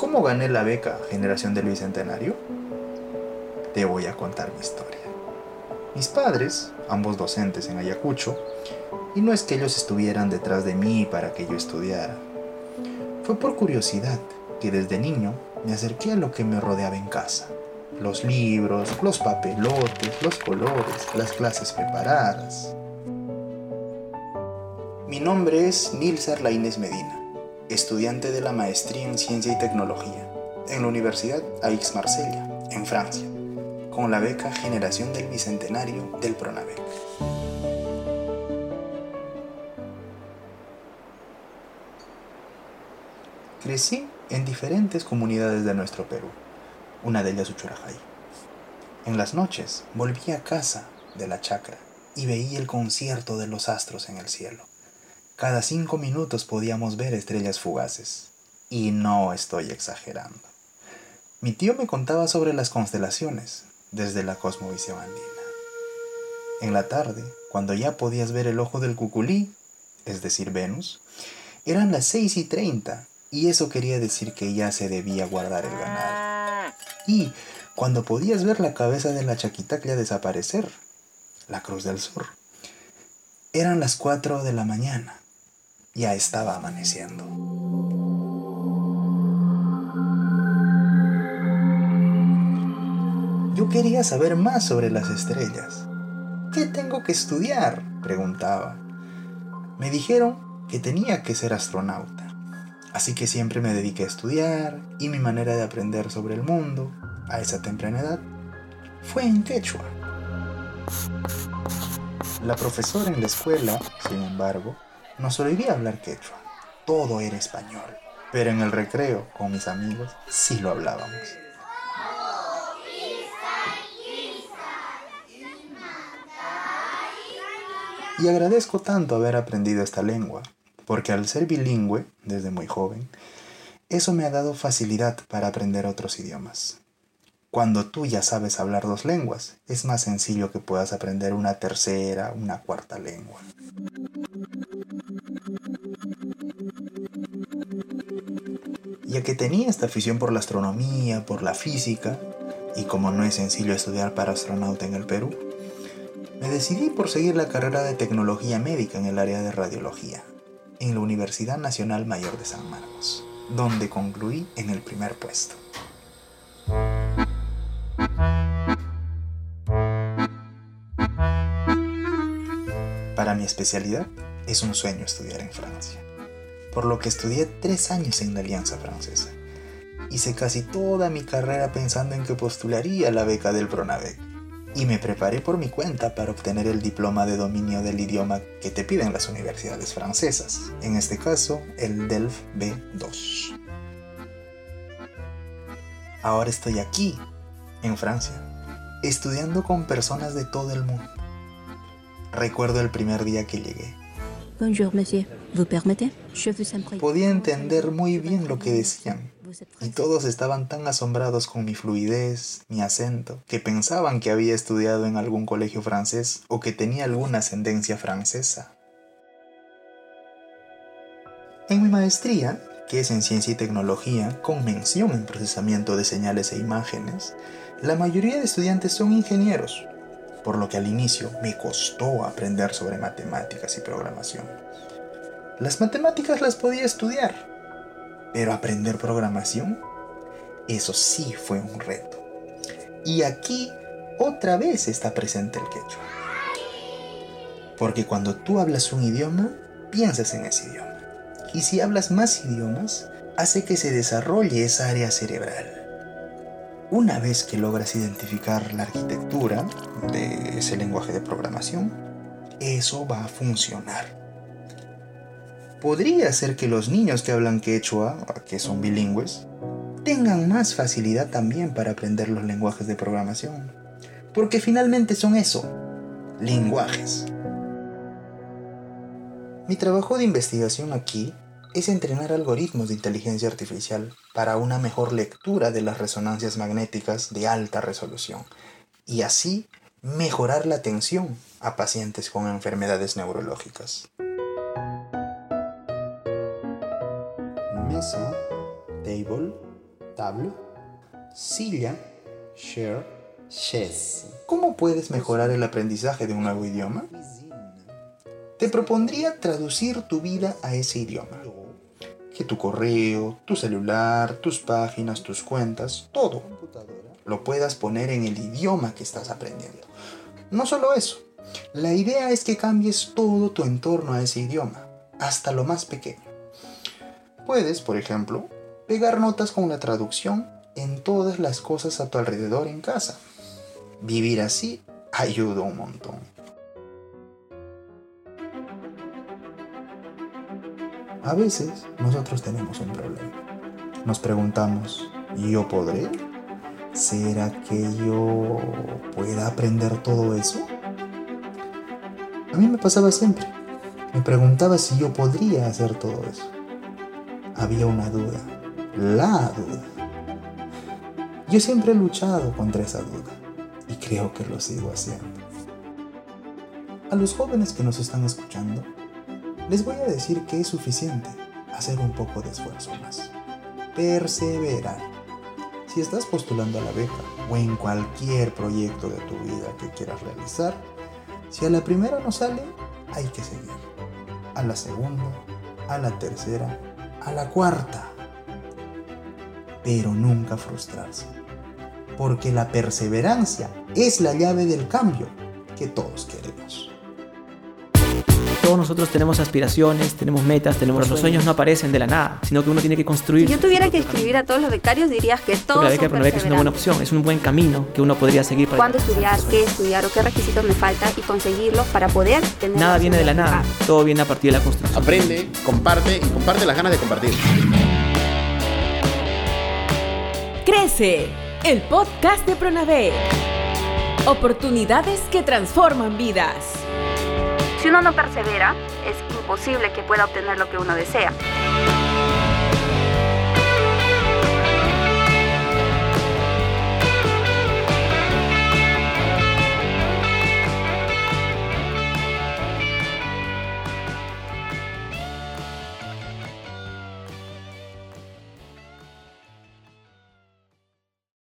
¿Cómo gané la beca Generación del Bicentenario? Te voy a contar mi historia. Mis padres, ambos docentes en Ayacucho, y no es que ellos estuvieran detrás de mí para que yo estudiara. Fue por curiosidad que desde niño me acerqué a lo que me rodeaba en casa. Los libros, los papelotes, los colores, las clases preparadas. Mi nombre es Nilsar Laínez Medina, estudiante de la maestría en Ciencia y Tecnología en la Universidad Aix-Marsella, en Francia, con la beca Generación del Bicentenario del Pronavec. Crecí en diferentes comunidades de nuestro Perú, una de ellas Uchurajay. En las noches volví a casa de la chacra y veía el concierto de los astros en el cielo. Cada cinco minutos podíamos ver estrellas fugaces. Y no estoy exagerando. Mi tío me contaba sobre las constelaciones desde la cosmovisión andina. En la tarde, cuando ya podías ver el ojo del cuculí, es decir, Venus, eran las seis y treinta y eso quería decir que ya se debía guardar el ganado. Y cuando podías ver la cabeza de la chaquitaclia desaparecer, la Cruz del Sur, eran las 4 de la mañana. Ya estaba amaneciendo. Yo quería saber más sobre las estrellas. ¿Qué tengo que estudiar? preguntaba. Me dijeron que tenía que ser astronauta. Así que siempre me dediqué a estudiar y mi manera de aprender sobre el mundo a esa temprana edad fue en quechua. La profesora en la escuela, sin embargo, nos prohibía hablar quechua. Todo era español. Pero en el recreo, con mis amigos, sí lo hablábamos. Y agradezco tanto haber aprendido esta lengua, porque al ser bilingüe desde muy joven, eso me ha dado facilidad para aprender otros idiomas. Cuando tú ya sabes hablar dos lenguas, es más sencillo que puedas aprender una tercera, una cuarta lengua. Ya que tenía esta afición por la astronomía, por la física, y como no es sencillo estudiar para astronauta en el Perú, me decidí por seguir la carrera de tecnología médica en el área de radiología en la Universidad Nacional Mayor de San Marcos, donde concluí en el primer puesto. Para mi especialidad es un sueño estudiar en Francia, por lo que estudié tres años en la Alianza Francesa. Hice casi toda mi carrera pensando en que postularía la beca del Pronavec y me preparé por mi cuenta para obtener el diploma de dominio del idioma que te piden las universidades francesas, en este caso el DELF B2. Ahora estoy aquí, en Francia, estudiando con personas de todo el mundo. Recuerdo el primer día que llegué. Bonjour, monsieur. Podía entender muy bien lo que decían, y todos estaban tan asombrados con mi fluidez, mi acento, que pensaban que había estudiado en algún colegio francés o que tenía alguna ascendencia francesa. En mi maestría, que es en ciencia y tecnología, con mención en procesamiento de señales e imágenes, la mayoría de estudiantes son ingenieros, por lo que al inicio me costó aprender sobre matemáticas y programación. Las matemáticas las podía estudiar, pero aprender programación, eso sí fue un reto. Y aquí otra vez está presente el quechua. Porque cuando tú hablas un idioma, piensas en ese idioma. Y si hablas más idiomas, hace que se desarrolle esa área cerebral. Una vez que logras identificar la arquitectura de ese lenguaje de programación, eso va a funcionar podría ser que los niños que hablan quechua, que son bilingües, tengan más facilidad también para aprender los lenguajes de programación. Porque finalmente son eso, lenguajes. Mi trabajo de investigación aquí es entrenar algoritmos de inteligencia artificial para una mejor lectura de las resonancias magnéticas de alta resolución y así mejorar la atención a pacientes con enfermedades neurológicas. Mesa, table, table, silla, chair, chaise, ¿Cómo puedes mejorar el aprendizaje de un nuevo idioma? Te propondría traducir tu vida a ese idioma. Que tu correo, tu celular, tus páginas, tus cuentas, todo lo puedas poner en el idioma que estás aprendiendo. No solo eso, la idea es que cambies todo tu entorno a ese idioma, hasta lo más pequeño. Puedes, por ejemplo, pegar notas con la traducción en todas las cosas a tu alrededor en casa. Vivir así ayuda un montón. A veces nosotros tenemos un problema. Nos preguntamos, ¿yo podré? ¿Será que yo pueda aprender todo eso? A mí me pasaba siempre. Me preguntaba si yo podría hacer todo eso. Había una duda, la duda. Yo siempre he luchado contra esa duda y creo que lo sigo haciendo. A los jóvenes que nos están escuchando, les voy a decir que es suficiente hacer un poco de esfuerzo más. Perseverar. Si estás postulando a la beca o en cualquier proyecto de tu vida que quieras realizar, si a la primera no sale, hay que seguir. A la segunda, a la tercera, a la cuarta. Pero nunca frustrarse. Porque la perseverancia es la llave del cambio que todos queremos. Todos nosotros tenemos aspiraciones, tenemos metas, tenemos los sueños no aparecen de la nada, sino que uno tiene que construir. Si yo tuviera que escribir a todos los becarios, dirías que todos la beca son es una buena opción, es un buen camino que uno podría seguir para ¿Cuándo estudiar? ¿Qué estudiar? ¿O qué requisitos me faltan? Y conseguirlos para poder tener... Nada viene de la nada, todo viene a partir de la construcción. Aprende, comparte y comparte las ganas de compartir. Crece, el podcast de Pronavé. Oportunidades que transforman vidas. Si uno no persevera, es imposible que pueda obtener lo que uno desea.